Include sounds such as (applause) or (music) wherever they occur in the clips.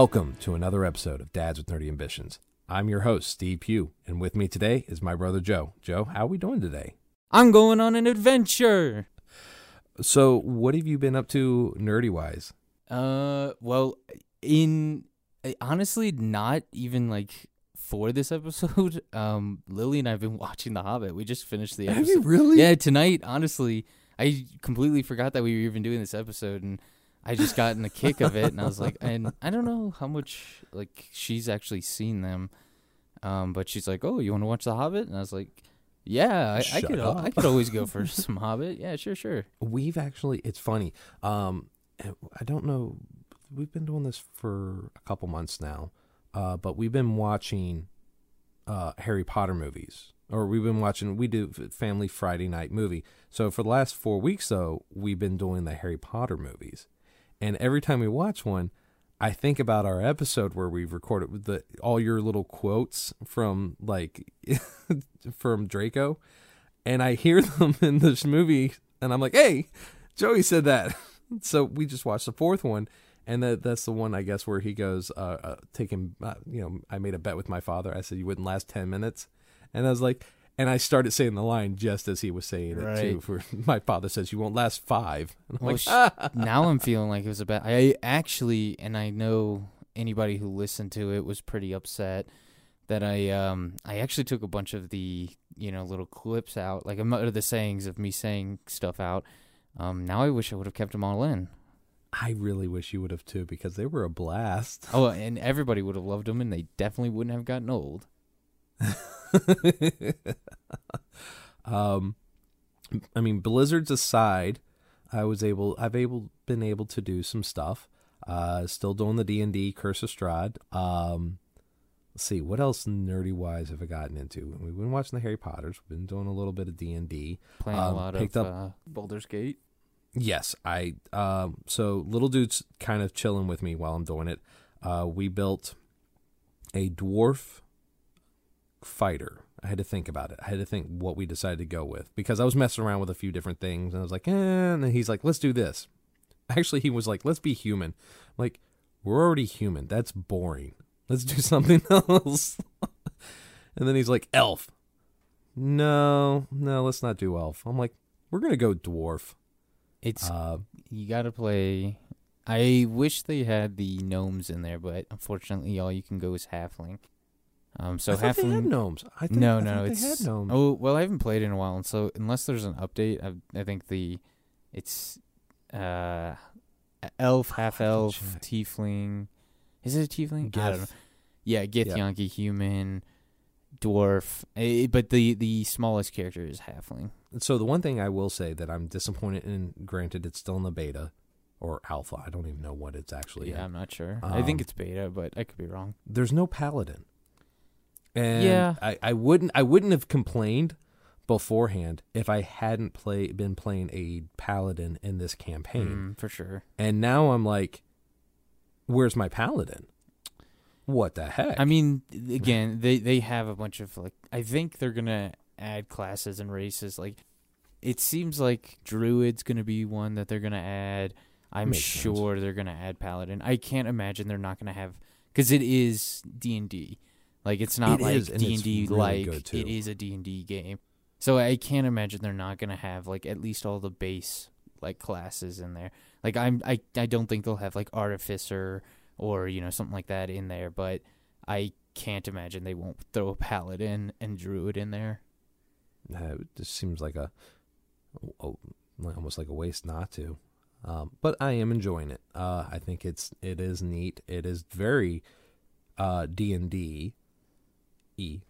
Welcome to another episode of Dads with Nerdy Ambitions. I'm your host, Steve Pugh, and with me today is my brother Joe. Joe, how are we doing today? I'm going on an adventure. So, what have you been up to nerdy wise? Uh, well, in honestly, not even like for this episode. (laughs) Um, Lily and I've been (laughs) watching The Hobbit. We just finished the episode. Have you really? Yeah, tonight. Honestly, I completely forgot that we were even doing this episode, and I just got in the kick of it, and I was like, (laughs) and I don't know how much like she's actually seen them. Um, but she's like, "Oh, you want to watch The Hobbit?" And I was like, "Yeah, I, I could. al- I could always go for (laughs) some Hobbit. Yeah, sure, sure." We've actually, it's funny. Um, I don't know. We've been doing this for a couple months now, uh, but we've been watching uh, Harry Potter movies, or we've been watching. We do family Friday night movie. So for the last four weeks, though, we've been doing the Harry Potter movies, and every time we watch one. I think about our episode where we recorded the all your little quotes from like (laughs) from Draco, and I hear (laughs) them in this movie, and I'm like, "Hey, Joey said that." (laughs) So we just watched the fourth one, and that that's the one I guess where he goes, uh, uh taking, uh, you know, I made a bet with my father. I said you wouldn't last ten minutes, and I was like, and I started saying the line just as he was saying it too. For (laughs) my father says you won't last five. (laughs) Well, like, sh- "Ah." now I'm feeling like it was a bad. I actually, and I know anybody who listened to it was pretty upset that I um I actually took a bunch of the you know little clips out, like um, or the sayings of me saying stuff out. Um, now I wish I would have kept them all in. I really wish you would have too because they were a blast. Oh, and everybody would have loved them, and they definitely wouldn't have gotten old. Um, I mean, blizzards aside, I was able, I've able been able to do some stuff. Uh, still doing the D and D Curse of Strahd. Um, let's see what else nerdy wise have I gotten into. We've been watching the Harry Potters. We've been doing a little bit of D and D. Playing a Um, lot picked of up- uh, Baldur's Gate. Yes, I. Um, so little dude's kind of chilling with me while I'm doing it. Uh, we built a dwarf fighter. I had to think about it. I had to think what we decided to go with because I was messing around with a few different things, and I was like, eh, and then he's like, let's do this. (laughs) Actually, he was like, let's be human. I'm like, we're already human. That's boring. Let's do (laughs) something else. (laughs) and then he's like, elf. No, no, let's not do elf. I'm like, we're gonna go dwarf. It's Uh, you gotta play. I wish they had the gnomes in there, but unfortunately, all you can go is halfling. Um, so I thought they had gnomes. I think, no, I no, it's they had gnomes. oh well. I haven't played in a while, and so unless there's an update, I, I think the it's uh elf, half elf, tiefling. Is it a tiefling? I don't know. Gith. Yeah, Githyanki, human, dwarf. eh, but the the smallest character is halfling. So the one thing I will say that I'm disappointed in, granted it's still in the beta or alpha. I don't even know what it's actually. yeah, in. I'm not sure. I think Um, it's beta, but I could be wrong. There's no paladin. And Yeah. I, I wouldn't I wouldn't have complained beforehand if I hadn't play been playing a paladin in this campaign. Mm, for sure. And now I'm like, where's my paladin? What the heck? I mean, again, they they have a bunch of like. I think they're gonna add classes and races. Like, it seems like druid's gonna be one that they're gonna add. I'm Makes sense. sure they're gonna add paladin. I can't imagine they're not gonna have because it is D and D. Like, it's not It like D and D like it is a D and D game. So I can't imagine they're not gonna have like at least all the base like classes in there. Like I'm I I don't think they'll have like artificer or you know something like that in there, but I can't imagine they won't throw a paladin and druid in there. Uh, it just seems like a, oh, almost like a waste not to. Um, but I am enjoying it. Uh, I think it's it is neat. It is very uh, D and D e.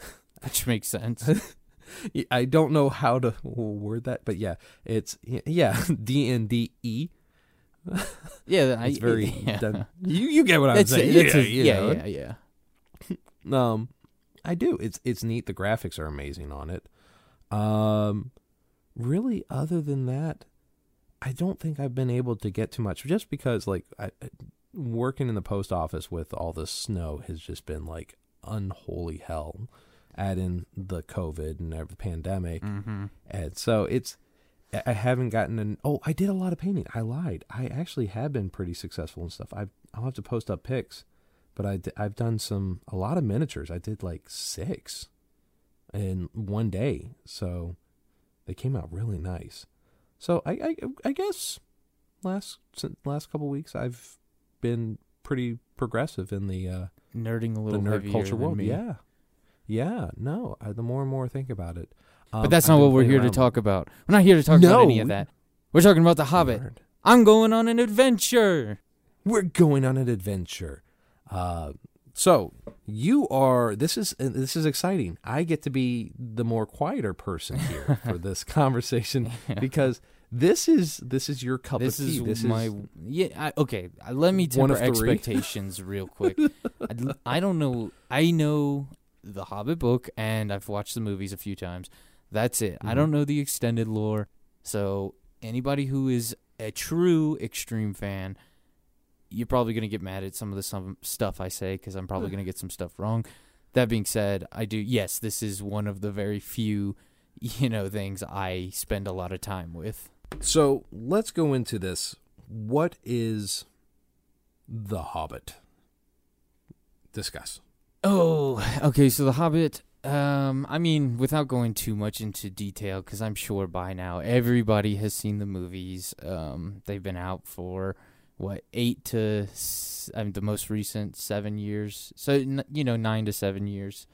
(laughs) Which makes sense. (laughs) I don't know how to word that, but yeah, it's yeah (laughs) D and D e. yeah, It's very yeah. you you get what I'm That's saying. That's yeah, a- yeah, yeah, yeah. Um, I do. It's it's neat. The graphics are amazing on it. Um, really, other than that, I don't think I've been able to get too much. Just because, like, I, I- working in the post office with all this snow has just been like unholy hell. Add in the COVID and the pandemic, Mm-hmm. and so it's. I- I haven't gotten an. Oh, I did a lot of painting. I lied. I actually have been pretty successful and stuff. I've I'll have to post up pics. But I have done some a lot of miniatures. I did like six in one day, so they came out really nice. So I I, I guess last last couple weeks I've been pretty progressive in the uh, nerding a little the nerd culture world. Yeah, yeah. No, I, the more and more I think about it, um, but that's not what we're here to talk about. We're not here to talk no, about any of that. We're talking about the Hobbit. Nerd. I'm going on an adventure. We're going on an adventure. Uh, so you are. This is this is exciting. I get to be the more quieter person here (laughs) for this conversation because this is this is your cup this of tea. Is this my is yeah. I, okay, uh, let me temper expectations real quick. (laughs) I, I don't know. I know the Hobbit book, and I've watched the movies a few times. That's it. I Mhm. don't know the extended lore. So anybody who is a true extreme fan, you're probably gonna get mad at some of the some stuff I say because I'm probably gonna get some stuff wrong. That being said, I do. Yes, this is one of the very few, (laughs) you know, things I spend a lot of time with. So let's go into this. What is the Hobbit? Discuss. Oh, okay. So The Hobbit. Um, I mean, without going too much into detail, because I'm sure by now everybody has seen the movies. Um, they've been out for what eight to I mean, the most recent seven years. So you know, nine to seven years.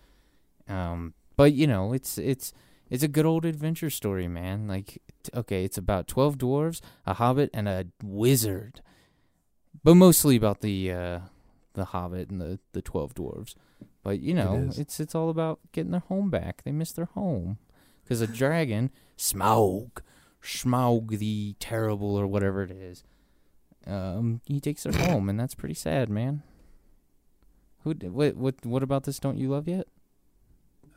Um, but you know, it's it's it's a good old adventure story, man. Like, okay, it's about twelve dwarves, a hobbit, and a wizard, but mostly about the uh, the hobbit and the the twelve dwarves. But you know, is. it's it's all about getting their home back. They miss their home because a dragon, Smaug, Smaug the terrible or whatever it is, um, he takes their home, and that's pretty sad, man. Who? What? What? What about this? Don't you love yet?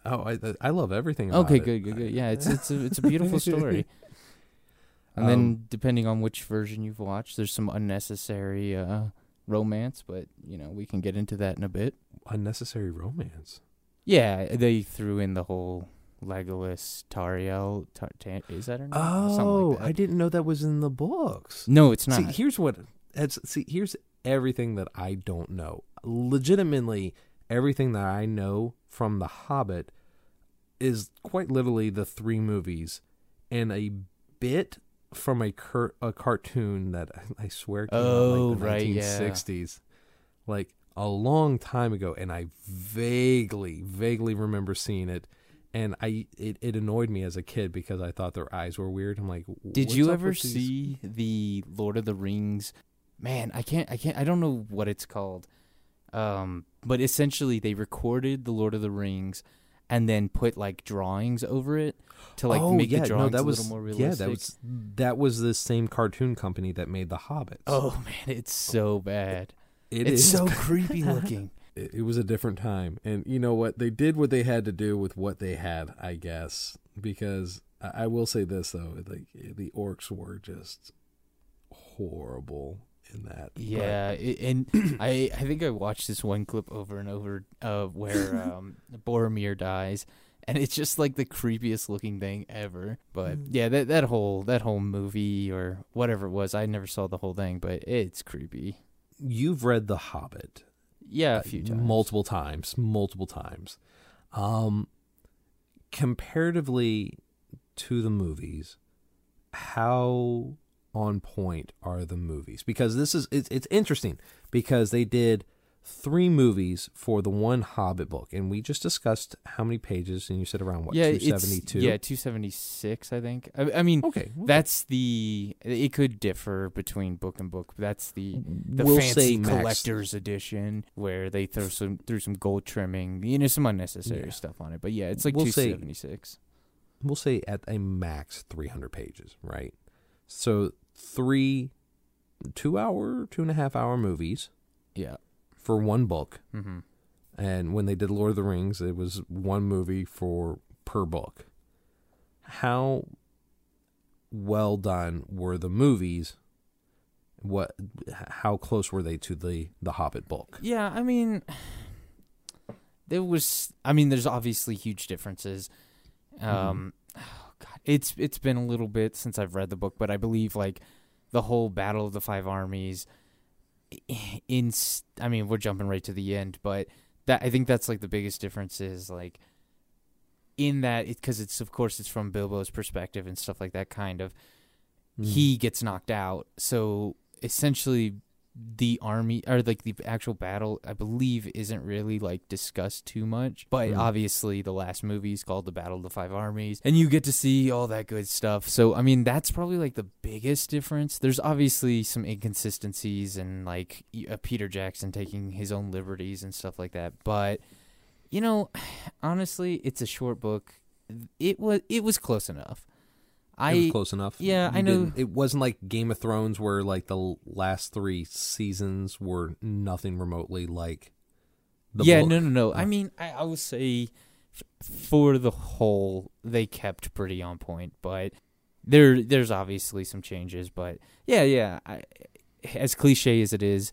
Oh, I I love everything. About Okay, it. good, good, good. Yeah, it's it's a it's a (laughs) beautiful story. And then Um, depending on which version you've watched, there's some unnecessary uh, romance, but you know we can get into that in a bit. unnecessary romance. Yeah, they threw in the whole Legolas Tauriel. Tar- Ta- is that her name? Oh, like. I didn't know that was in the books. No, it's not. See, here's what. It's, see, here's everything that I don't know. Legitimately, everything that I know from The Hobbit is quite literally the three movies and a bit from a cur- a cartoon that (laughs) I swear came out Oh, like the right, yeah. 1960s, like a long time ago, and I vaguely, vaguely remember seeing it. And I, it, it annoyed me as a kid because I thought their eyes were weird. I'm like, Did you ever see the Lord of the Rings? Man, I can't, I can't, I don't know what it's called. Um, but essentially, they recorded the Lord of the Rings and then put like drawings over it to like oh, make yeah, the drawings no, that a was, little more realistic. Yeah, that was that was the same cartoon company that made the Hobbits. Oh man, it's so bad. it it's is so (laughs) creepy looking. It, it was a different time, and you know what? They did what they had to do with what they had, I guess. Because I, I will say this though, like the orcs were just horrible in that. Yeah, it, and (clears throat) I I think I watched this one clip over and over uh, where (laughs) um, Boromir dies, and it's just like the creepiest looking thing ever. But Mm. yeah, that that whole that whole movie or whatever it was, I never saw the whole thing, but it's creepy. you've read The Hobbit. Yeah, a uh, few times. multiple times, multiple times. Um, comparatively to the movies, how on point are the movies? Because this is it's, it's interesting because they did three movies for the one Hobbit book, and we just discussed how many pages, and you said around what yeah, two seventy two. yeah, two seventy six. I think. I, I mean, Okay, that's the. It could differ between book and book. But that's the the we'll fancy collector's edition where they throw some through some gold trimming, you know, some unnecessary Yeah. stuff on it. But yeah, it's like We'll two say- seventy six. We'll say at a max three hundred pages, right? So three, two hour, two and a half hour movies Yeah. for one book. Mm-hmm. and when they did Lord of the Rings, it was one movie for per book. How well done were the movies? What? How close were they to the the Hobbit book? Yeah, I mean, (sighs) there was. I mean, there's obviously huge differences. Um, God, it's it's been a little bit since I've read the book, but I believe like the whole Battle of the Five Armies. in I mean, we're jumping right to the end, but that I think that's like the biggest difference is like in that because it's of course it's from Bilbo's perspective and stuff like that kind of Mm. he gets knocked out. So essentially, the army or like the actual battle, I believe, isn't really like discussed too much. But Mm. obviously, the last movie is called The Battle of the Five Armies, and you get to see all that good stuff. So I mean, that's probably like the biggest difference. There's obviously some inconsistencies and like uh, Peter Jackson taking his own liberties and stuff like that. But you know, (sighs) honestly, it's a short book. It was it was close enough. I it was close enough. yeah, You I know- It wasn't like Game of Thrones where like the last three seasons were nothing remotely like. The yeah, book. no, no, no. I Uh, mean, I, I would say f- for the whole, they kept pretty on point, but there, there's obviously some changes. But yeah, yeah. I, as cliche as it is,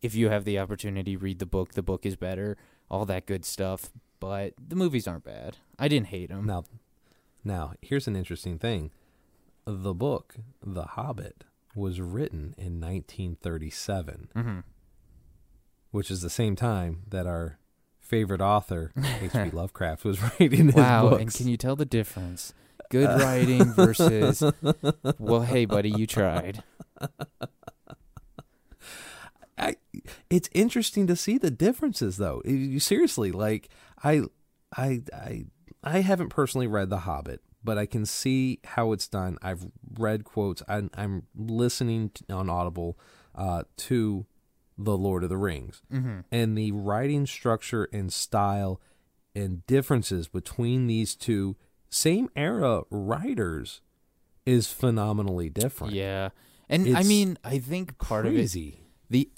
if you have the opportunity, read the book. The book is better. All that good stuff. But the movies aren't bad. I didn't hate them. Now, now here's an interesting thing: the book, The Hobbit, was written in 1937, hmm which is the same time that our favorite author, H.P. (laughs) Lovecraft, was writing Wow. books. And can you tell the difference? Good writing versus, well, hey, buddy, you tried. I, it's interesting to see the differences though. You- seriously, like I, I, I, I haven't personally read The Hobbit, but I can see how it's done. I've read quotes. I'm, I'm listening to, on Audible uh, to The Lord of the Rings, hmm and the writing structure and style and differences between these two same era writers is phenomenally different. Yeah. And I mean, I think part of it the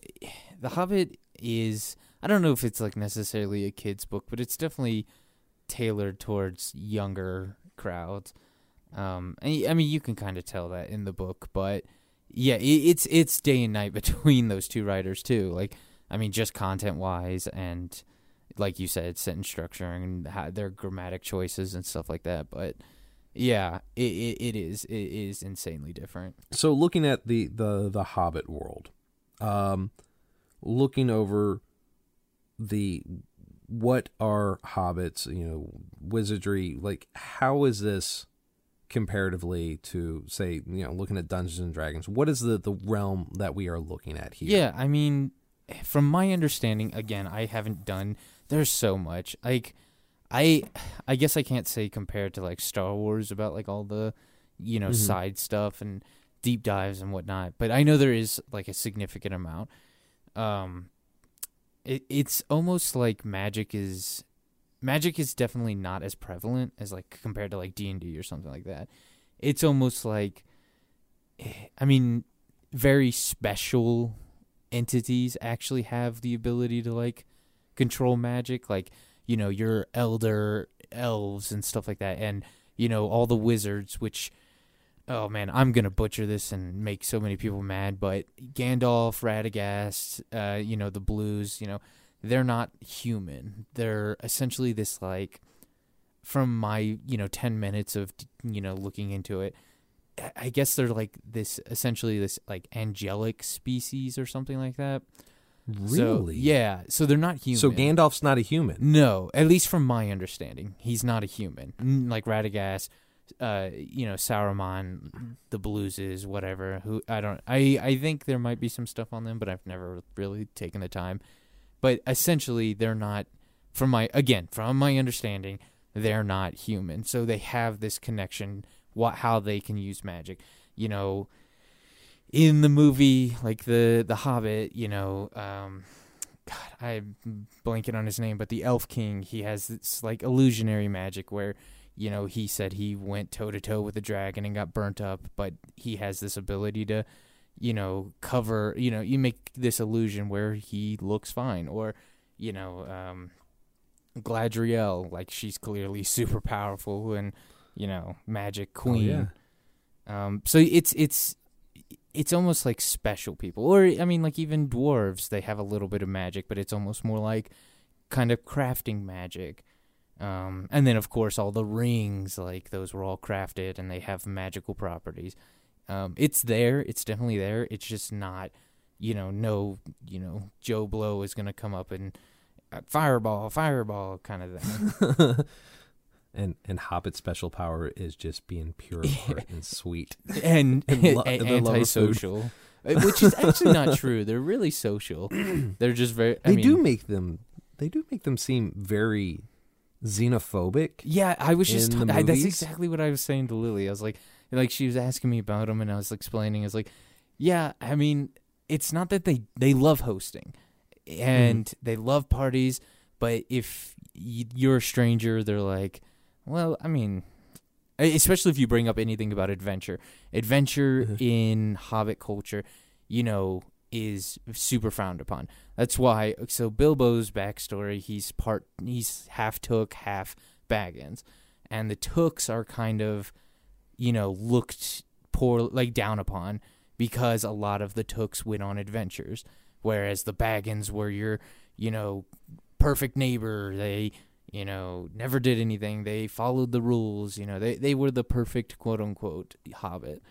the hobbit is i don't know if it's like necessarily a kid's book but it's definitely tailored towards younger crowds. Um and i mean you can kind of tell that in the book but yeah it, it's it's day and night (laughs) between those two writers too. Like i mean just content wise and like you said sentence structure and their grammatic choices and stuff like that but yeah it, it, it is it is insanely different. So looking at the the the hobbit world um looking over the what are hobbits you know wizardry like how is this comparatively to say you know looking at dungeons and dragons what is the the realm that we are looking at here Yeah, I mean, from my understanding, again, I haven't done. There's so much. Like, I, I guess I can't say compared to like Star Wars about like all the, you know, Mhm. side stuff and deep dives and whatnot. But I know there is like a significant amount. Um, it it's almost like magic is, magic is definitely not as prevalent as like compared to like D and D or something like that. It's almost like, I mean, very special entities actually have the ability to like control magic like you know your elder elves and stuff like that and you know all the wizards which oh man i'm gonna butcher this and make so many people mad but gandalf radagast uh you know the blues you know they're not human they're essentially this like from my you know 10 minutes of you know looking into it I- guess they're like this essentially this like angelic species or something like that. So, really yeah. So they're not human. so gandalf's not a human No, at least from my understanding, he's not a human. Like Radagast, uh, you know, Saruman, the Blueses, whatever. Who I don't. I I think there might be some stuff on them, but I've never really taken the time. But essentially, they're not. From my again, from my understanding, they're not human. So they have this connection. What how they can use magic, you know. In the movie, like the the Hobbit, you know, um, God, I'm blanking on his name, but the Elf King, he has this like illusionary magic where, you know, he said he went toe to toe with the dragon and got burnt up, but he has this ability to, you know, cover, you know, you make this illusion where he looks fine, or, you know, um, Galadriel, like she's clearly (laughs) super powerful and, you know, magic Oh, queen. yeah. Um, so it's it's it's almost like special people, or I mean, like even dwarves, they have a little bit of magic, but it's almost more like kind of crafting magic. Um, and then of course all the rings, like those were all crafted and they have magical properties. Um, it's there, it's definitely there. It's just not you know, no, you know, Joe Blow is gonna come up and uh, fireball, fireball, kind of thing. (laughs) and and Hobbit's special power is just being pure (laughs) and sweet. and, (laughs) And lo- a- their love of food. antisocial, Uh, which is actually not true. They're really social. (clears throat) They're just very. I They mean, do make them. They do make them seem very xenophobic. Yeah, I was just. in the I, that's movies? exactly what I was saying to Lily. I was like, like she was asking me about them, and I was explaining. I was like, yeah, I mean, it's not that they they love hosting, and Mm-hmm. they love parties, but if y- you're a stranger, they're like, well, I mean. Especially if you bring up anything about adventure, adventure Mhm. in Hobbit culture, you know, is super frowned upon. That's why. So Bilbo's backstory, he's part, he's half Took, half Baggins, and the Tooks are kind of, you know, looked poor, like down upon, because a lot of the Tooks went on adventures, whereas the Baggins were your, you know, perfect neighbor. They, you know, never did anything. They followed the rules. You know, they they were the perfect quote unquote Hobbit.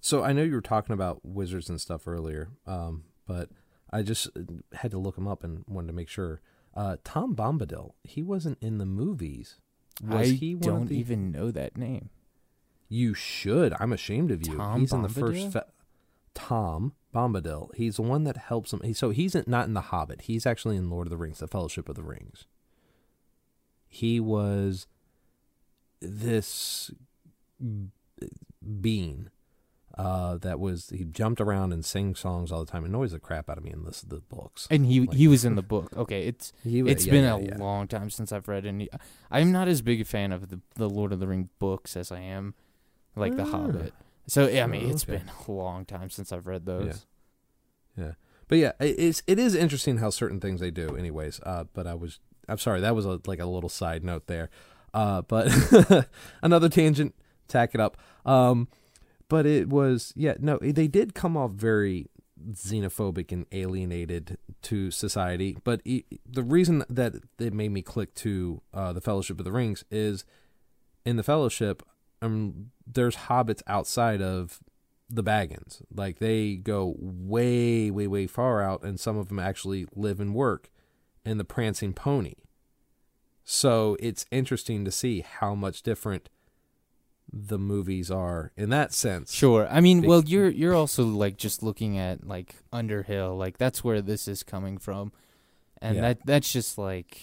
So I know you were talking about wizards and stuff earlier, um, but I just uh, had to look him up and wanted to make sure. Uh, Tom Bombadil, he wasn't in the movies. Was I he one don't of the? even know that name. You should. I'm ashamed of you. Tom he's in the first. Fe- Tom Bombadil. He's the one that helps him. He, so he's in, not in the Hobbit. He's actually in Lord of the Rings, the Fellowship of the Rings. He was this being uh, that was he jumped around and sang songs all the time. It annoys the crap out of me in this the books. And he Like- he was in the book. Okay, it's (laughs) He it's yeah, been yeah, a yeah. long time since I've read any. I'm not as big a fan of the the Lord of the Ring books as I am like the Ah. Hobbit. So yeah, I mean, Oh, it's okay. been a long time since I've read those. Yeah. But yeah, it's it is interesting how certain things they do. Anyways, uh, but I was I'm sorry that was a, like a little side note there. Uh, but (laughs) another tangent. Tack it up. Um, but it was yeah no they did come off very xenophobic and alienated to society. But e the reason that it made me click to uh, the Fellowship of the Rings is in the Fellowship, um, there's hobbits outside of the Baggins. Like they go way, way, way far out, and some of them actually live and work in the Prancing Pony. So it's interesting to see how much different the movies are in that sense. Sure. I mean, well, you're you're also like just looking at like Underhill, like that's where this is coming from, and Yeah. that that's just like,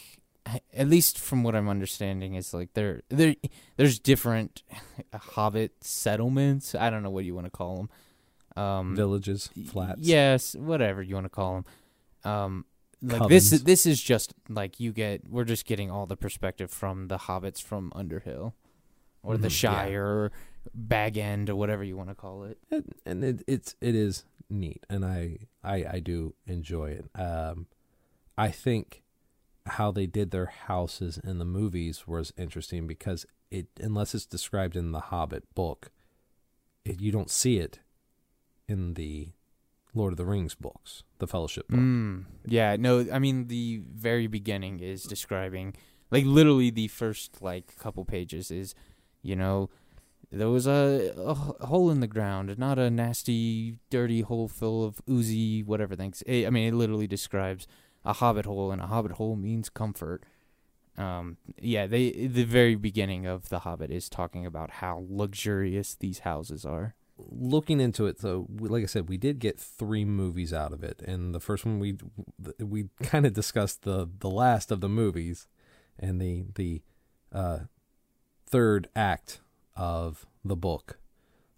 at least from what I'm understanding, is like there there there's different (laughs) Hobbit settlements. I don't know what you want to call them. Um, Villages, flats. Yes, whatever you want to call them. Um, like this Covens. this is just like you get. We're just getting all the perspective from the hobbits from Underhill, or the Mhm, yeah. Shire, or Bag End, or whatever you want to call it. and, and it, it's it is neat, and I I I do enjoy it. Um, I think how they did their houses in the movies was interesting because it unless it's described in the Hobbit book, it, you don't see it in the Lord of the Rings books, the Fellowship book. Mm, yeah, no, I mean the very beginning is describing like literally the first like couple pages is, you know, there was a, a, hole in the ground, not a nasty, dirty hole full of oozy whatever things. It, I mean, it literally describes a hobbit hole, and a hobbit hole means comfort. Um, yeah, they the very beginning of the Hobbit is talking about how luxurious these houses are. looking into it though like i said we did get three movies out of it and the first one we we (laughs) kind of discussed the the last of the movies and the the uh third act of the book.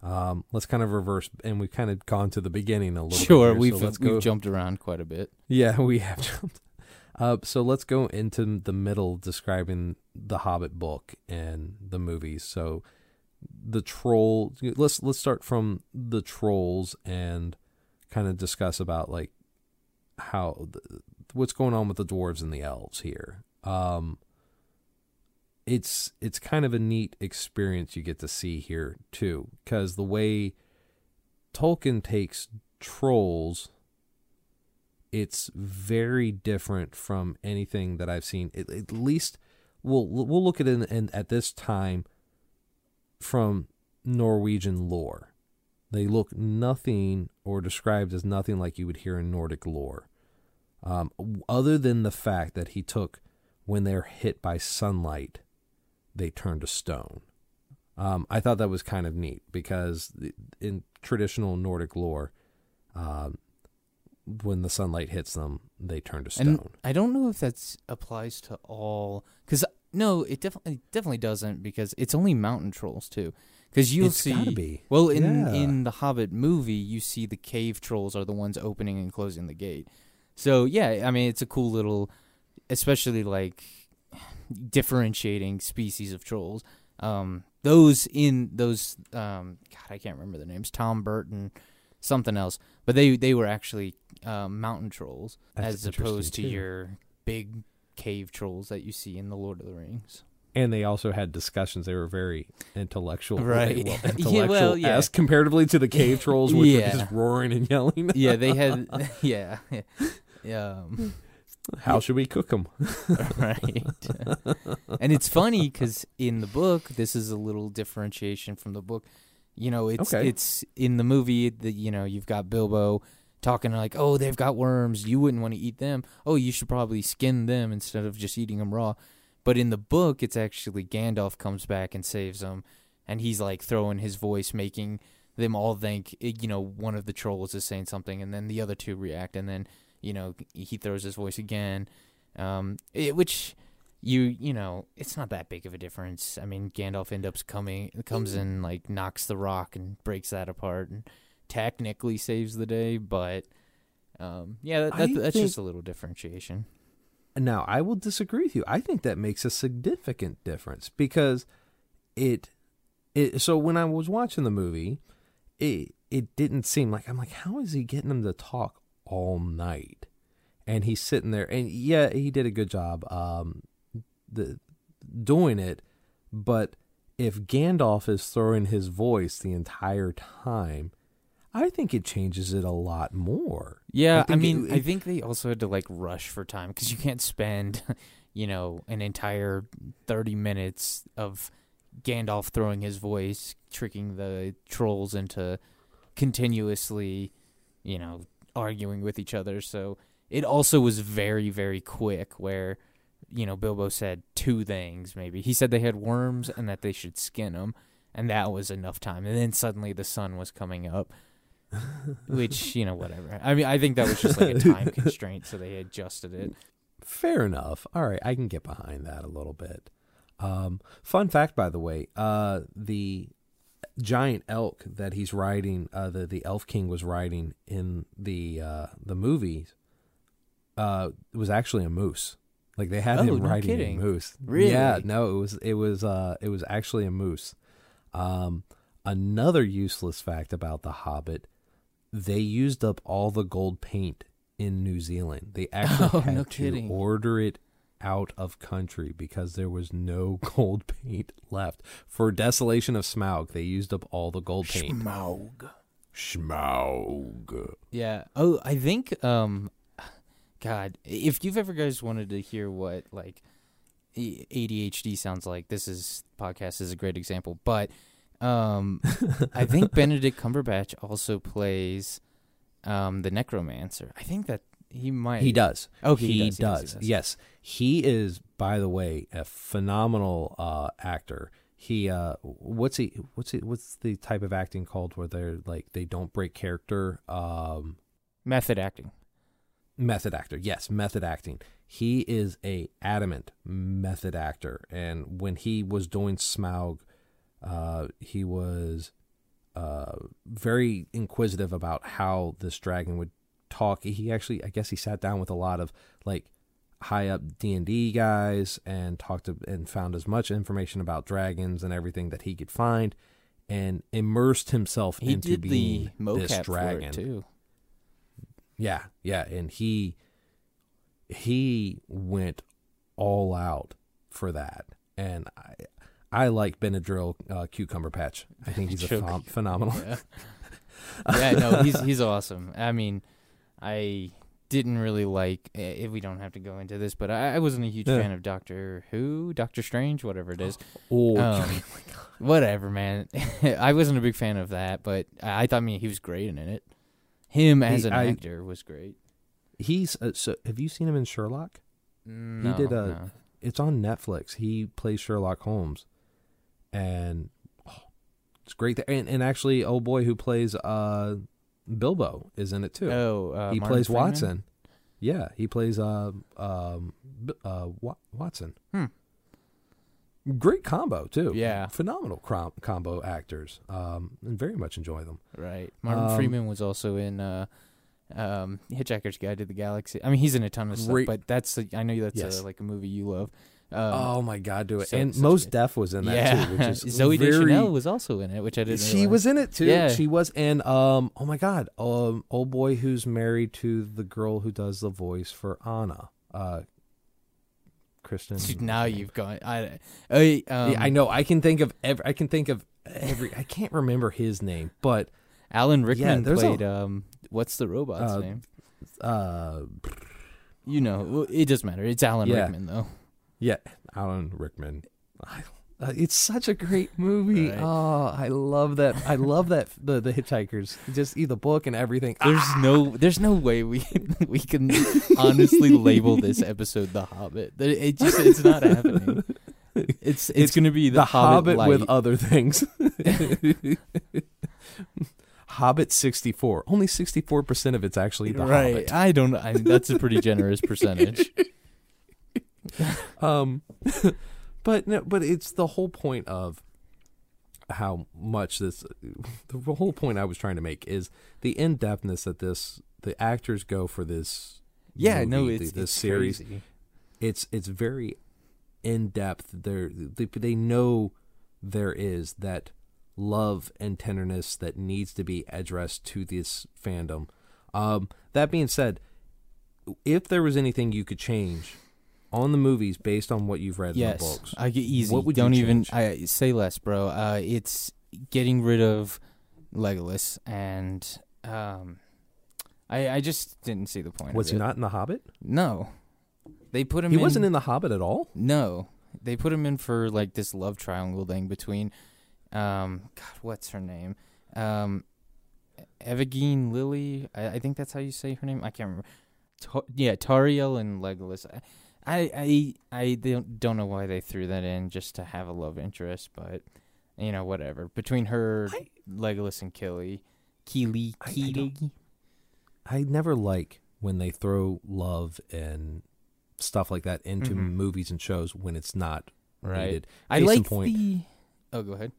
Um let's kind of reverse and we've kind of gone to the beginning a little Sure, bit here, we've so let's we've jumped around quite a bit. yeah (laughs) we have jumped. Uh so let's go into the middle describing the hobbit book and the movies. So the troll let's let's start from the trolls and kind of discuss about like how what's going on with the dwarves and the elves here. Um it's it's kind of a neat experience you get to see here too because the way Tolkien takes trolls it's very different from anything that I've seen at, at least we'll we'll look at it in, in, at this time from Norwegian lore. They look nothing or described as nothing like you would hear in Nordic lore. Um, other than the fact that he took, when they're hit by sunlight, they turn to stone. Um, I thought that was kind of neat because in traditional Nordic lore, um, when the sunlight hits them, they turn to stone. And I don't know if that applies to all, because no, it definitely definitely doesn't because it's only mountain trolls too. Because you'll It's see, be. well, in Yeah. in the Hobbit movie, you see the cave trolls are the ones opening and closing the gate. So yeah, I mean, it's a cool little, especially like differentiating species of trolls. Um, those in those, um, God, I can't remember the names. Tom Burton, something else, but they they were actually um, mountain trolls That's as interesting, opposed to too. your big cave trolls that you see in the Lord of the Rings. and they also had discussions. They were very intellectual, (laughs) Right. Well, (laughs) Yeah, intellectual well, yeah. as comparatively to the cave (laughs) trolls, which Yeah. were just roaring and yelling. Yeah, they had yeah. Yeah. Um, How should we cook them? (laughs) right. (laughs) and it's funny because in the book, this is a little differentiation from the book. You know, it's Okay. it's in the movie that you know you've got Bilbo talking like, "Oh, they've got worms. You wouldn't want to eat them. Oh, you should probably skin them instead of just eating them raw." But in the book, it's actually Gandalf comes back and saves them, and he's like throwing his voice, making them all think eh, you know one of the trolls is saying something, and then the other two react, and then you know he throws his voice again, um, it, which you you know it's not that big of a difference. I mean, Gandalf ends up coming comes in like knocks the rock and breaks that apart, and technically saves the day, but. Um, yeah, that, that, that's think- just a little differentiation. Now, I will disagree with you. I think that makes a significant difference because it, it. So when I was watching the movie, it it didn't seem like I'm like, how is he getting them to talk all night? And he's sitting there, and yeah, he did a good job, um, the doing it. But if Gandalf is throwing his voice the entire time, I think it changes it a lot more. Yeah, I, it- mean, I think they also had to like rush for time because you can't spend, (laughs) you know, an entire thirty minutes of Gandalf throwing his voice, tricking the trolls into continuously, you know, arguing with each other. So it also was very, very quick. Where, you know, Bilbo said two things. Maybe he said they had worms and that they should skin them, and that was enough time. And then suddenly the sun was coming up (laughs) which you know whatever i mean i think that was just like a time (laughs) constraint so they adjusted it Fair enough. All right, I can get behind that a little bit. Um, fun fact, by the way, uh, the giant elk that he's riding, uh, the the Elf King was riding in the uh, the movies, uh, was actually a moose. Like they had Oh, him no riding kidding. a moose. Really? Yeah. No, it was it was uh, it was actually a moose. Um, another useless fact about the Hobbit, they used up all the gold paint in New Zealand. They actually (laughs) Oh, had no to kidding. order it out of country because there was no (laughs) gold paint left. For Desolation of Smaug, they used up all the gold paint. Smaug. Smaug. yeah oh i think um god if you've ever guys wanted to hear what like adhd sounds like this is podcast is a great example but um (laughs) i think benedict cumberbatch also plays um the necromancer i think that he might He does. Okay, he, he does. does, he does. Yes, he is. By the way, a phenomenal uh, actor. He uh, what's he? What's he? What's the type of acting called where they're like they don't break character? Um, method acting method actor. Yes, method acting. He is a adamant method actor, and when he was doing Smaug, uh, he was uh, very inquisitive about how this dragon would talk. He actually, I guess, he sat down with a lot of like high up D and D guys and talked to, and found as much information about dragons and everything that he could find, and immersed himself he into being this dragon. too Yeah, yeah, and he he went all out for that, and I I like Benadryl uh, cucumber patch. I think (laughs) he's a phen- phenomenal. Yeah. (laughs) yeah, no, he's he's awesome. I mean, I didn't really like. If we don't have to go into this, but I, I wasn't a huge Yeah. fan of Doctor Who, Doctor Strange, whatever it is. Oh, Um, (laughs) whatever, man. (laughs) I wasn't a big fan of that, but I, I thought, I mean, he was great in it. Him as He- an I- actor was great. he's uh, so. Have you seen him in Sherlock? No, did a- no. It's on Netflix. He plays Sherlock Holmes, and oh, it's great. And and actually, old boy who plays uh Bilbo is in it too. Oh, uh, he Martin plays Freeman? Watson. Yeah, he plays uh um uh Watson. Hmm. Great combo too. Yeah. phenomenal crom- combo actors. Um, and very much enjoy them. Right. Martin Um, Freeman was also in uh, um, Hitchhiker's Guide to the Galaxy. I mean, he's in a ton of Great- stuff, but that's a, I know that's Yes. a, like a movie you love. Um, oh my god, do it! so- and Mos Def was in that yeah, too, which is (laughs) Zoe very, Deschanel was also in it, which I didn't. She realize. was in it too. Yeah. She was, and um, oh my god, um, old boy who's married to the girl who does the voice for Anna, uh, Kristen. Dude, (laughs) Now you've gone. I, I, um, yeah, I know. I can think of every. I can think of every. I can't remember his name, but Alan Rickman a- played. um, what's the robot's Uh, name? uh, You know, it doesn't matter. It's Alan Yeah. Rickman though. Yeah, Alan Rickman. Uh, it's such a great movie. Right. Oh, I love that. I love that (laughs) the the Hitchhikers. Just the book and everything. There's Ah! no, there's no way we (laughs) we can honestly label this episode The Hobbit. It just, it's not happening. (laughs) It's it's, It's gonna be the, the Hobbit, Light. with other things. Hobbit 64. Only 64% of it's actually the right. Hobbit. I don't. I mean, that's a pretty generous percentage. (laughs) Um (laughs) but no, but it's the whole point of how much this (laughs) the whole point I was trying to make is the in-depthness that this the actors go for this Yeah, no, movie, it's this it's series crazy. it's it's very in depth. There, they, they know there is that love and tenderness that needs to be addressed to this fandom. Um, that being said, if there was anything you could change on the movies based on what you've read in the Yes, books, I get easy. What would you don't even. change? I say less, bro. Uh, it's getting rid of Legolas, and um, I I just didn't see the point. was of he not in the Hobbit? No, they put him. In He in, wasn't in the Hobbit at all. No, they put him in for like this love triangle thing between, um, God, what's her name? Um, Evagene Lily. I, I think that's how you say her name. I can't remember. Ta- yeah, Tauriel and Legolas. I, I, I don't don't know why they threw that in just to have a love interest, but you know, whatever. Between her, I- Legolas, and Killy, Keely, I- I I never like when they throw love and stuff like that into Mhm. movies and shows when it's not Right. needed. I like point- the. Oh, go ahead.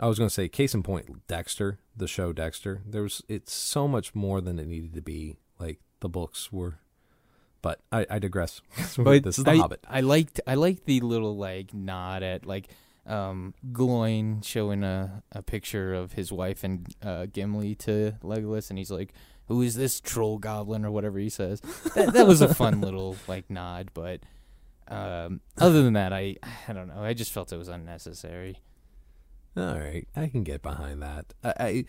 I was going to say, case in point, Dexter, the show Dexter. There was it's so much more than it needed to be. Like the books were, but I, I digress. (laughs) (laughs) But this is the I, Hobbit. I liked I liked the little like nod at like um Gloin showing a, a picture of his wife and uh, Gimli to Legolas and he's like, Who is this troll goblin or whatever he says. That that was a fun (laughs) little like nod, but um other than that I I don't know. I just felt it was unnecessary. All right, I can get behind that. I, I,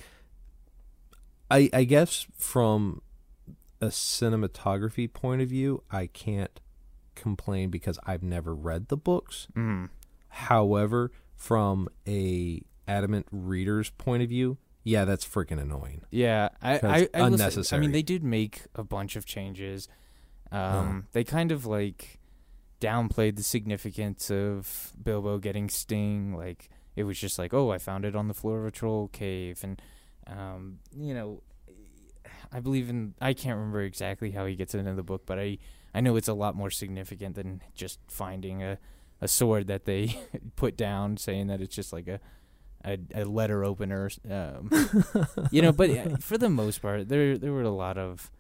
I, I guess from a cinematography point of view, I can't complain because I've never read the books. Mm. However, from a adamant reader's point of view, yeah, that's freaking annoying. Yeah, I, I, I will say- I mean, they did make a bunch of changes. Um, They kind of like downplayed the significance of Bilbo getting Sting. Like it was just like, oh, I found it on the floor of a troll cave, and um, you know, I believe in. I can't remember exactly how he gets it into the book, but I I know it's a lot more significant than just finding a a sword that they (laughs) put down, saying that it's just like a a, a letter opener. Um, you know, but uh, for the most part, there there were a lot of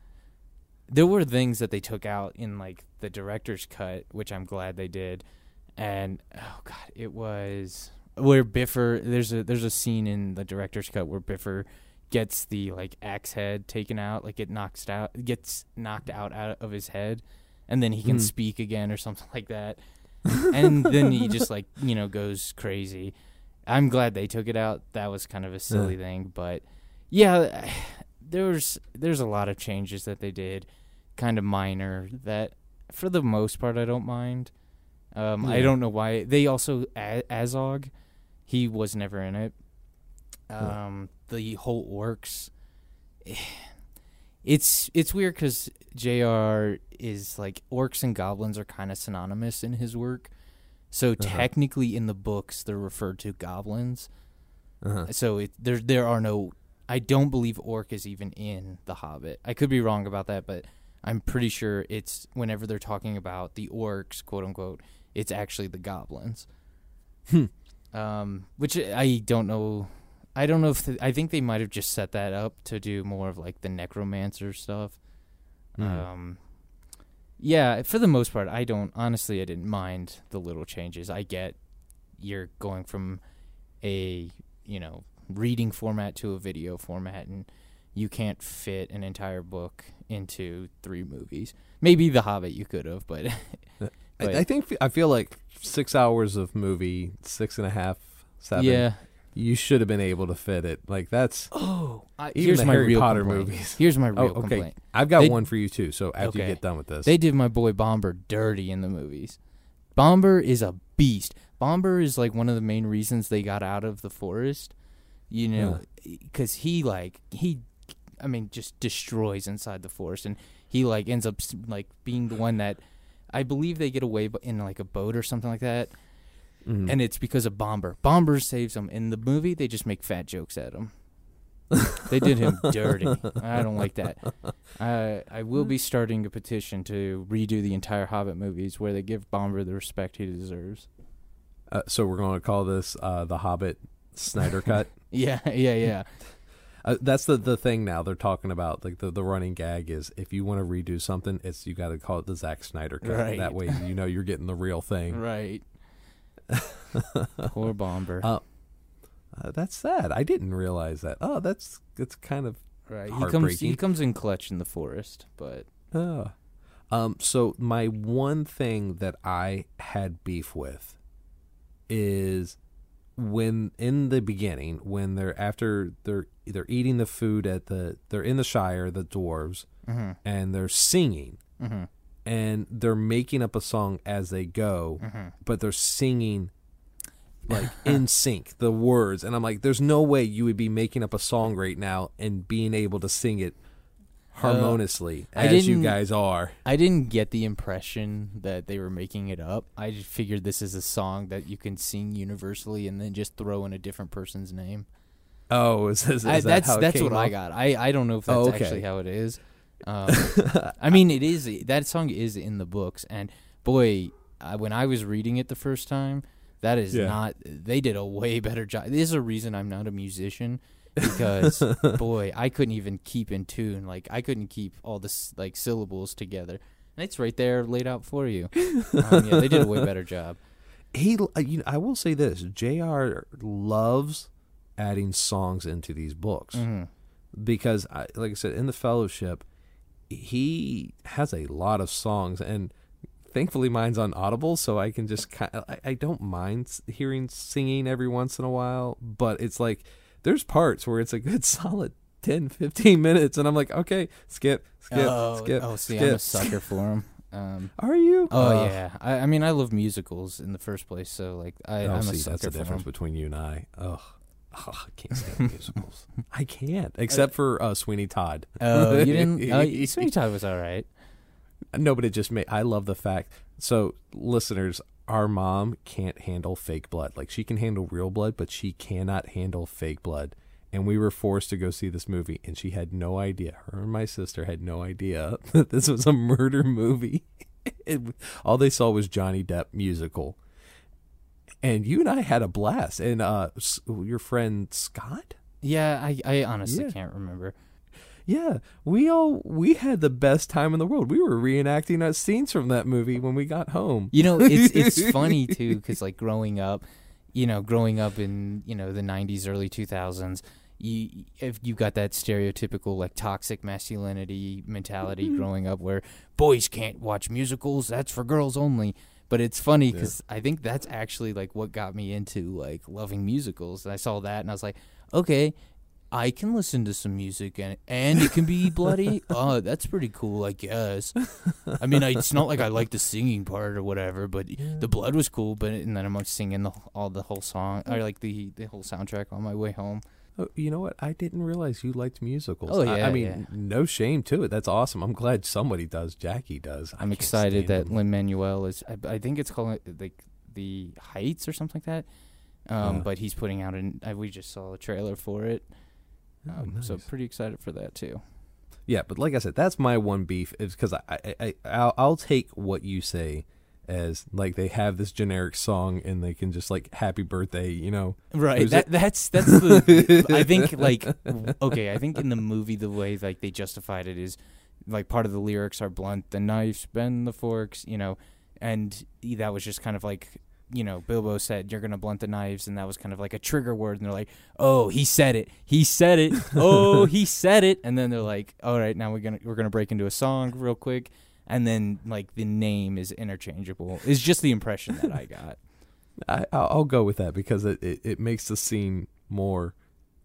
there were things that they took out in like the director's cut, which I'm glad they did. And oh god, it was where Bifur. There's a there's a scene in the director's cut where Bifur gets the like axe head taken out, like it knocks out gets knocked out out of his head, and then he can Hmm. speak again or something like that. (laughs) and then he just like you know goes crazy. I'm glad they took it out. That was kind of a silly thing, but yeah, (sighs) there's there's a lot of changes that they did. kind of minor that for the most part I don't mind. Um, I don't know why they also A- Azog, he was never in it. Um, the whole orcs, it's it's weird because JR is like orcs and goblins are kind of synonymous in his work. So Uh-huh. technically, in the books, they're referred to goblins. Uh-huh. So it, there there are no. I don't believe orc is even in the Hobbit. I could be wrong about that, but I'm pretty sure it's whenever they're talking about the orcs, quote unquote, it's actually the goblins. Hmm. Um, which I don't know. I don't know if the, I think they might have just set that up to do more of like the necromancer stuff. Mhm. Um, yeah, for the most part, I don't honestly. I didn't mind the little changes. I get you're going from a you know reading format to a video format, and you can't fit an entire book into three movies. Maybe The Hobbit you could have, but (laughs) but- I, I think I feel like six hours of movie, six and a half, seven. yeah. You should have been able to fit it. Like that's Oh, I, Even here's the my Harry real Potter complaint. movies. (laughs) Here's my Oh, real okay. complaint. I've got They- one for you too. So after you get done with this, They did my boy Bombur dirty in the movies. Bombur is a beast. Bombur is like one of the main reasons they got out of the forest. You know, because he like he, I mean, just destroys inside the forest, and he like ends up like being the one that I believe they get away in like a boat or something like that, Mhm. and it's because of Bombur. Bombur saves him. In the movie, they just make fat jokes at him. (laughs) they did him dirty. I don't like that. I I will be starting a petition to redo the entire Hobbit movies where they give Bombur the respect he deserves. uh, so we're going to call this uh, the Hobbit Snyder (laughs) cut. Yeah, yeah, yeah. (laughs) Uh, that's the the thing now they're talking about. Like the, the running gag is if you want to redo something, it's you got to call it the Zack Snyder cut. Right. That way you know you're getting the real thing. right. Poor Bombur. (laughs) Uh, Uh, that's sad. I didn't realize that. Oh, that's that's kind of right. He comes he comes in clutch in the forest, but oh. Um. So my one thing that I had beef with is when in the beginning when they're after they're they're eating the food at the they're in the Shire the dwarves mhm. and they're singing Mhm. And they're making up a song as they go, Mhm. but they're singing like (laughs) in sync the words and I'm like there's no way you would be making up a song right now and being able to sing it harmoniously I as you guys are. I didn't get the impression that they were making it up. I just figured this is a song that you can sing universally and then just throw in a different person's name. Oh, is, is, is I, that that's that's what I got. I, I don't know if that's Oh, okay. actually how it is. Um, I mean, it is that song is in the books, and boy, I, when I was reading it the first time, that is Yeah. not. They did a way better job. This is a reason I'm not a musician because (laughs) boy, I couldn't even keep in tune. Like I couldn't keep all the like syllables together. And it's right there laid out for you. Um, yeah, they did a way (laughs) better job. he uh, you know, I will say this, JR loves adding songs into these books hmm because I, like I said in the fellowship he has a lot of songs and thankfully mine's on audible so i can just kind of I, don't mind hearing singing every once in a while but it's like there's parts where it's a good (laughs) solid 10 15 minutes and i'm like okay skip skip oh, skip oh, see, skip. I'm a sucker for them. Um, (laughs) are you Oh Uh, yeah, I, I mean I love musicals in the first place, so like I, oh, I'm a see, sucker that's the difference 'em. between you and i ugh Oh, (laughs) I can't stand musicals. (laughs) I can't, except for uh, Sweeney Todd. Oh, you didn't? (laughs) Oh, Sweeney Todd was all right. No, but it just made. I love the fact. So, listeners, our mom can't handle fake blood. Like she can handle real blood, but she cannot handle fake blood. And we were forced to go see this movie, and she had no idea. Her and my sister had no idea that this was a murder movie. It, all they saw was Johnny Depp musical. And you and I had a blast. And uh, your friend Scott. Yeah, I, I honestly Yeah. can't remember. Yeah, we all we had the best time in the world. We were reenacting scenes from that movie when we got home. You know, it's it's (laughs) funny too because like growing up, you know, growing up in you know the '90s, early 2000s, you if you got that stereotypical like toxic masculinity mentality Mm-hmm. growing up where boys can't watch musicals, that's for girls only. But it's funny because I think that's actually like what got me into like loving musicals. And I saw that and I was like, okay, I can listen to some music and and it can be (laughs) bloody. oh, that's pretty cool, I guess. I mean, I, it's not like I like the singing part or whatever, but the blood was cool. But and then I'm like singing the all the whole song or like the the whole soundtrack on my way home. Oh, you know what? I didn't realize you liked musicals. Oh, I- I, mean, yeah. no shame to it. That's awesome. I'm glad somebody does. Jackie does. I I'm excited that. Lin Manuel is. I, I think it's called like the Heights or something like that. Um, Uh. but he's putting out an. I, we just saw a trailer for it. Oh, Um, So pretty excited for that too. Yeah, but like I said, that's my one beef is because I, I, I I'll, I'll take what you say as like they have this generic song and they can just like happy birthday, you know. Right. That that's (laughs) that's the. I think like okay. I think in the movie the way like they justified it is like part of the lyrics are blunt the knives bend the forks you know and that was just kind of like you know Bilbo said you're gonna blunt the knives and that was kind of like a trigger word and they're like oh he said it he said it oh he said it and then they're like all right now we're gonna we're gonna break into a song real quick and then like the name is interchangeable is just the impression that I got. (laughs) I I'll, I'll go with that because it, it it makes the scene more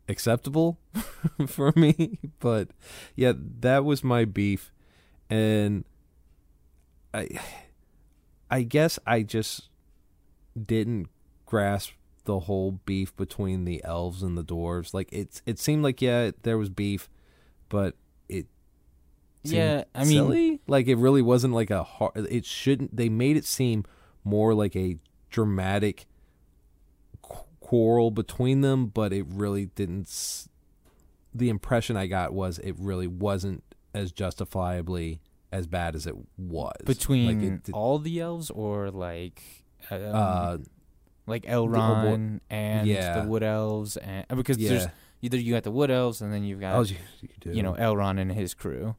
acceptable (laughs) for me. But yeah, that was my beef, and I I guess I just didn't grasp the whole beef between the elves and the dwarves. Like it's it seemed like yeah there was beef, but Yeah, I mean- silly. like it really wasn't like a hard. It shouldn't. They made it seem more like a dramatic qu- quarrel between them, but it really didn't. s- The impression I got was it really wasn't as justifiably as bad as it was between Like it all the elves or like um, uh, like. Elrond and Yeah. the wood elves and uh, because yeah. there's either you got the wood elves and then you've got Oh, you, you you know Elrond and his crew.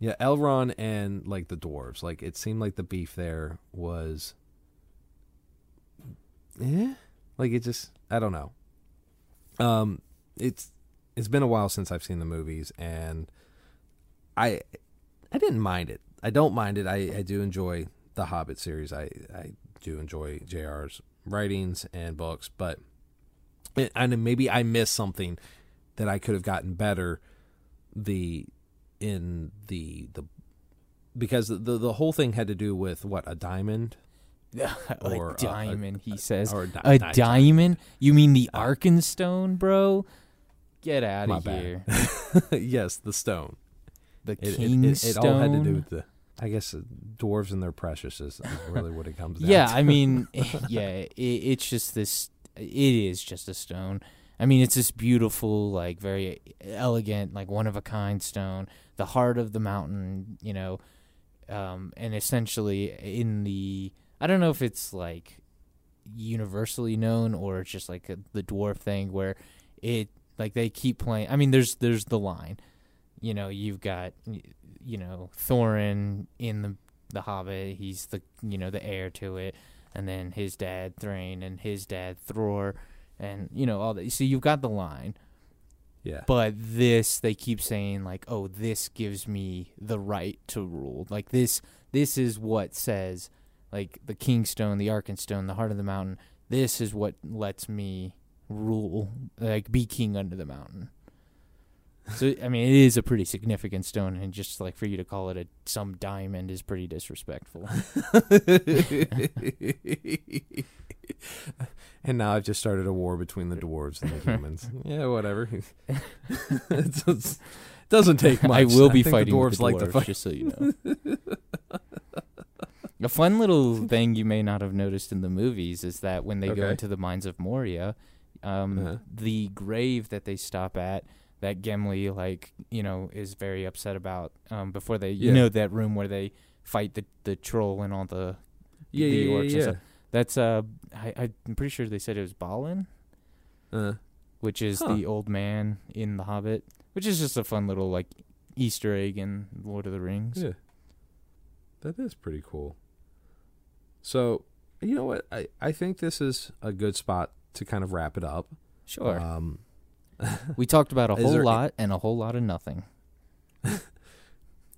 Yeah, Elrond and like the dwarves. Like it seemed like the beef there was eh? Like it just I don't know. Um it's it's been a while since I've seen the movies and I I didn't mind it. I don't mind it. I, I do enjoy the Hobbit series. I, I do enjoy JR's writings and books, but and maybe I missed something that I could have gotten better the in the the because the the whole thing had to do with what a diamond (laughs) Or, a uh, diamond, he says. or a, di- A di- diamond? You mean the Arkenstone, bro? Get out of here. (laughs) yes, the stone. The It, it, it, it all had to do with the. I guess uh, dwarves and their precious is really what it comes down. To. Yeah, to. I mean, (laughs) yeah, it, it's just this. It is just a stone. I mean, it's this beautiful, like very elegant, like one of a kind stone. The heart of the mountain, you know, um, and essentially in the. I don't know if it's like universally known or it's just like a, the dwarf thing where it like they keep playing. I mean, there's there's the line, you know, you've got you know Thorin in the the Hobbit. He's the you know the heir to it, and then his dad Thrain and his dad Thror, and you know all that. So you've got the line, yeah. but this they keep saying like, oh, this gives me the right to rule. Like this, this is what says, like the Kingstone, the Arkenstone, the Heart of the Mountain. This is what lets me rule, like be king under the mountain. So I mean, it is a pretty significant stone, and just like for you to call it a some diamond is pretty disrespectful. (laughs) and now I've just started a war between the dwarves and the (laughs) humans. yeah, whatever. (laughs) it does- doesn't take much. I will be think fighting the dwarves the like dwarves, to fight. just so you know. A fun little thing you may not have noticed in the movies is that when they go into the mines of Moria, um, Uh-huh. the grave that they stop at, that Gimli like you know is very upset about um, before they you know that room where they fight the the troll and all the Yeah, the yeah, orcs and yeah. stuff. that's uh I, I'm pretty sure they said it was Balin. Uh, which is Huh. the old man in The Hobbit, which is just a fun little like Easter egg in Lord of the Rings. yeah, that is pretty cool. So you know what? I I think this is a good spot to kind of wrap it up. Sure. Um, (laughs) We talked about a Is whole there- lot and a whole lot of nothing.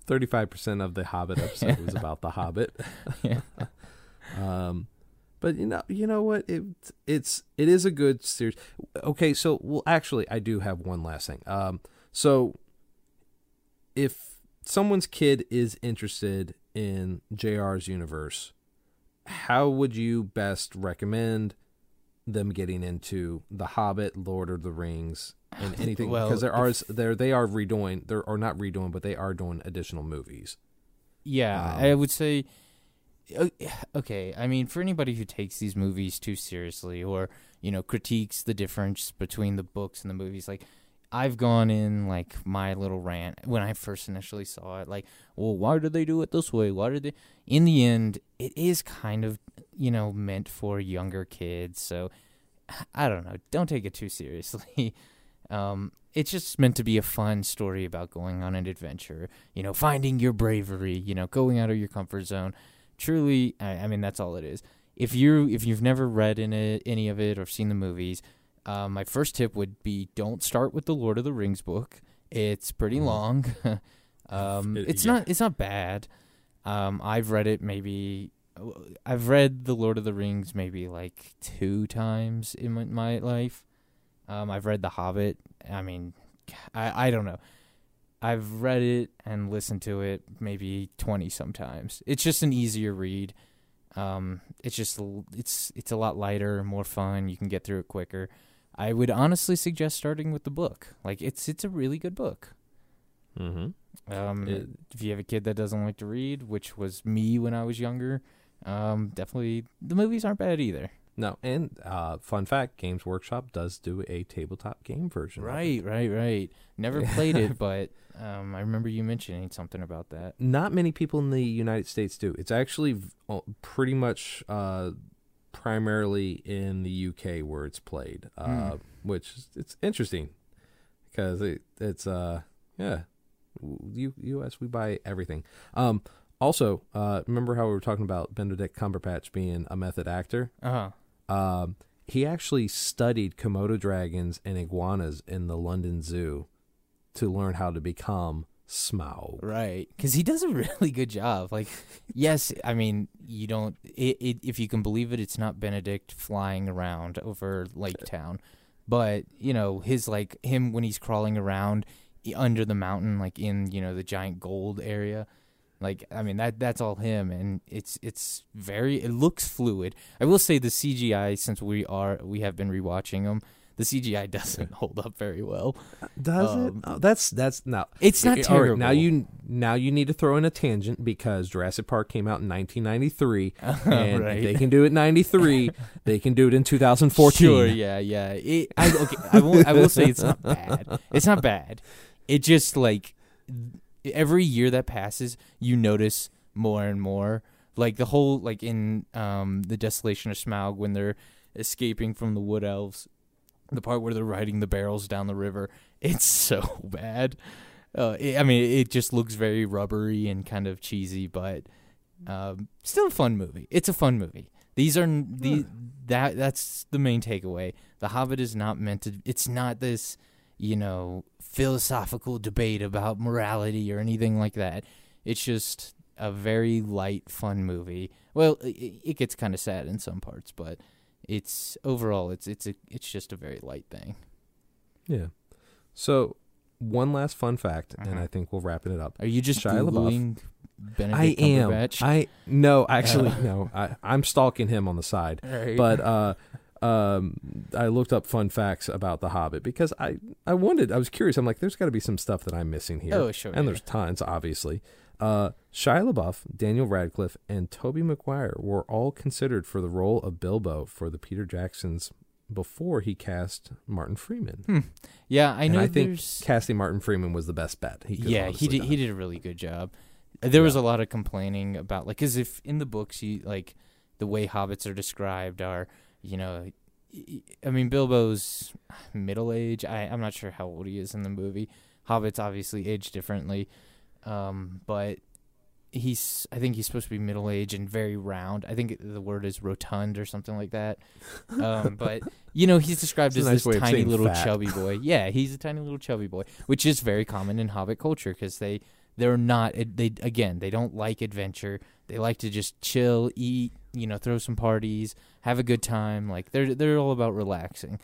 Thirty-five percent of the Hobbit (laughs) episode was about the Hobbit. (laughs) Yeah. Um, But you know, you know what? It it's it is a good series. Okay, so well, actually, I do have one last thing. Um, so if someone's kid is interested in JR's universe, how would you best recommend them getting into The Hobbit, Lord of the Rings, and anything? Well, because there are there they are redoing, there are not redoing, but they are doing additional movies. Yeah, Um, I would say. Okay, I mean, for anybody who takes these movies too seriously, or you know, critiques the difference between the books and the movies, like I've gone in like my little rant when I first initially saw it, like, well, why did they do it this way? Why did they? In the end, it is kind of you know meant for younger kids, so I don't know. Don't take it too seriously. (laughs) Um, it's just meant to be a fun story about going on an adventure, you know, finding your bravery, you know, going out of your comfort zone. Truly, I, I mean, that's all it is. If you if you've never read in it, any of it or seen the movies, uh, my first tip would be don't start with the Lord of the Rings book. It's pretty Mhm. long. (laughs) um, It- (laughs) it's yeah. not it's not bad. Um, I've read it maybe. I've read the Lord of the Rings maybe like two times in my, my life. Um, I've read The Hobbit. I mean, I I don't know. I've read it and listened to it maybe twenty sometimes. It's just an easier read. Um, it's just it's it's a lot lighter, more fun. You can get through it quicker. I would honestly suggest starting with the book. Like it's it's a really good book. Mm-hmm. Um, It- if you have a kid that doesn't like to read, which was me when I was younger, um, definitely the movies aren't bad either. No, and uh, fun fact: Games Workshop does do a tabletop game version. of it. Right, right, right. Never (laughs) played it, but um, I remember you mentioning something about that. Not many people in the United States do. It's actually v- pretty much uh, primarily in the UK where it's played, uh, Hmm. which is, it's interesting because it, it's uh yeah, U- U.S. we buy everything. Um, also, uh, remember how we were talking about Benedict Cumberbatch being a method actor? Uh huh. Um, he actually studied Komodo dragons and iguanas in the London Zoo to learn how to become Smaug. Right, because he does a (laughs) really good job. Like, yes, I mean, you don't. It, it, if you can believe it, it's not Benedict flying around over Lake Town, but you know his like him when he's crawling around under the mountain, like in you know the giant gold area. Like, I mean that that's all him, and it's it's very. It looks fluid. I will say the CGI, since we are we have been rewatching them, the CGI doesn't hold up very well. Does Um, it? Oh, that's that's now. It's not right, terrible. now you now you need to throw in a tangent because Jurassic Park came out in 1993, (laughs) and Right. they can do it in 93, (laughs) they can do it in 2014. Sure, yeah, yeah. It, I, okay, I will. I will say it's not (laughs) bad. It's not bad. It just like every year that passes, you notice more and more. Like the whole like in um the Desolation of Smaug when they're escaping from the Wood Elves, the part where they're riding the barrels down the river. (laughs) It's so bad. Uh, it, I mean, it just looks very rubbery and kind of cheesy, but um, still a fun movie. It's a fun movie. These are the that that's the main takeaway. The Hobbit is not meant to. It's not this, you know, philosophical debate about morality or anything like that. It's just a very light, fun movie. Well, it, it gets kind of sad in some parts, but it's overall it's it's a it's just a very light thing. Yeah. So, one last fun fact, and Uh-huh. I think we'll wrap it up. Are you just Shia LaBeouf. googling Benedict I am. I no, (laughs) actually Uh. no. I, I'm stalking him on the side. Right. but uh um I looked up fun facts about the Hobbit because I I wanted I was curious I'm like there's got to be some stuff that I'm missing here oh sure, and yeah. there's tons obviously uh Shia LaBeouf Daniel Radcliffe and Tobey Maguire were all considered for the role of Bilbo for the Peter Jacksons before he cast Martin Freeman. Yeah. I know I think casting Martin Freeman was the best bet he yeah he did done. he did a really good job. There was a lot of complaining about like because if in the books you like the way hobbits are described are you know I mean bilbo's middle age i i'm not sure how old he is in the movie. Hobbits obviously age differently. Um but he's i think he's supposed to be middle aged and very round i think the word is rotund or something like that um (laughs) but you know he's described as nice this tiny little fat. chubby boy (laughs) yeah he's a tiny little chubby boy which is very common in hobbit culture because they they're not they again they don't like adventure they like to just chill eat you know, throw some parties, have a good time. Like they're they're all about relaxing.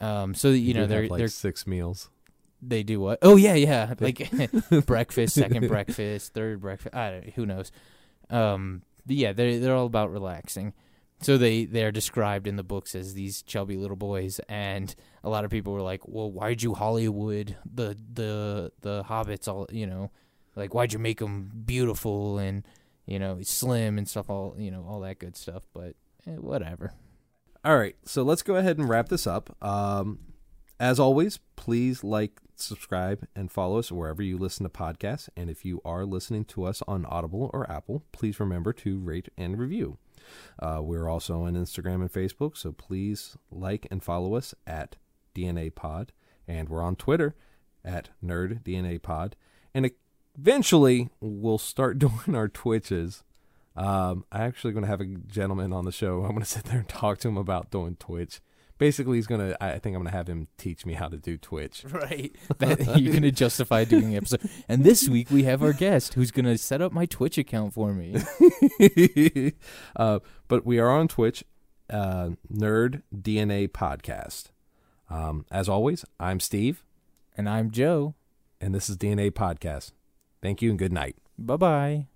Um, so that, you know they're like they're six meals. They do what? Oh yeah, yeah, (laughs) like (laughs) breakfast, second breakfast, third breakfast. I don't, who knows? Um, yeah, they're they're all about relaxing. So they they're described in the books as these chubby little boys, and a lot of people were like, "Well, why'd you Hollywood the the the hobbits all you know, like why'd you make them beautiful and you know slim and stuff all you know all that good stuff?" But eh, whatever. All right, so let's go ahead and wrap this up. Um, as always, please like, subscribe, and follow us wherever you listen to podcasts. And if you are listening to us on Audible or Apple, please remember to rate and review. Uh, we're also on Instagram and Facebook, so please like and follow us at DNA Pod. And we're on Twitter at Nerd DNA Pod. And eventually, we'll start (laughs) doing our Twitches. Um, I'm actually going to have a gentleman on the show. I'm going to sit there and talk to him about doing Twitch. Basically, he's going to, I think I'm going to have him teach me how to do Twitch. (laughs) Right. (laughs) That (laughs) you're gonna justify doing the episode. And this week we have our guest who's gonna set up my Twitch account for me. uh, but we are on Twitch, uh, Nerd DNA Podcast. Um, as always, I'm Steve, And I'm Joe. and this is DNA Podcast. Thank you and good night. Bye bye.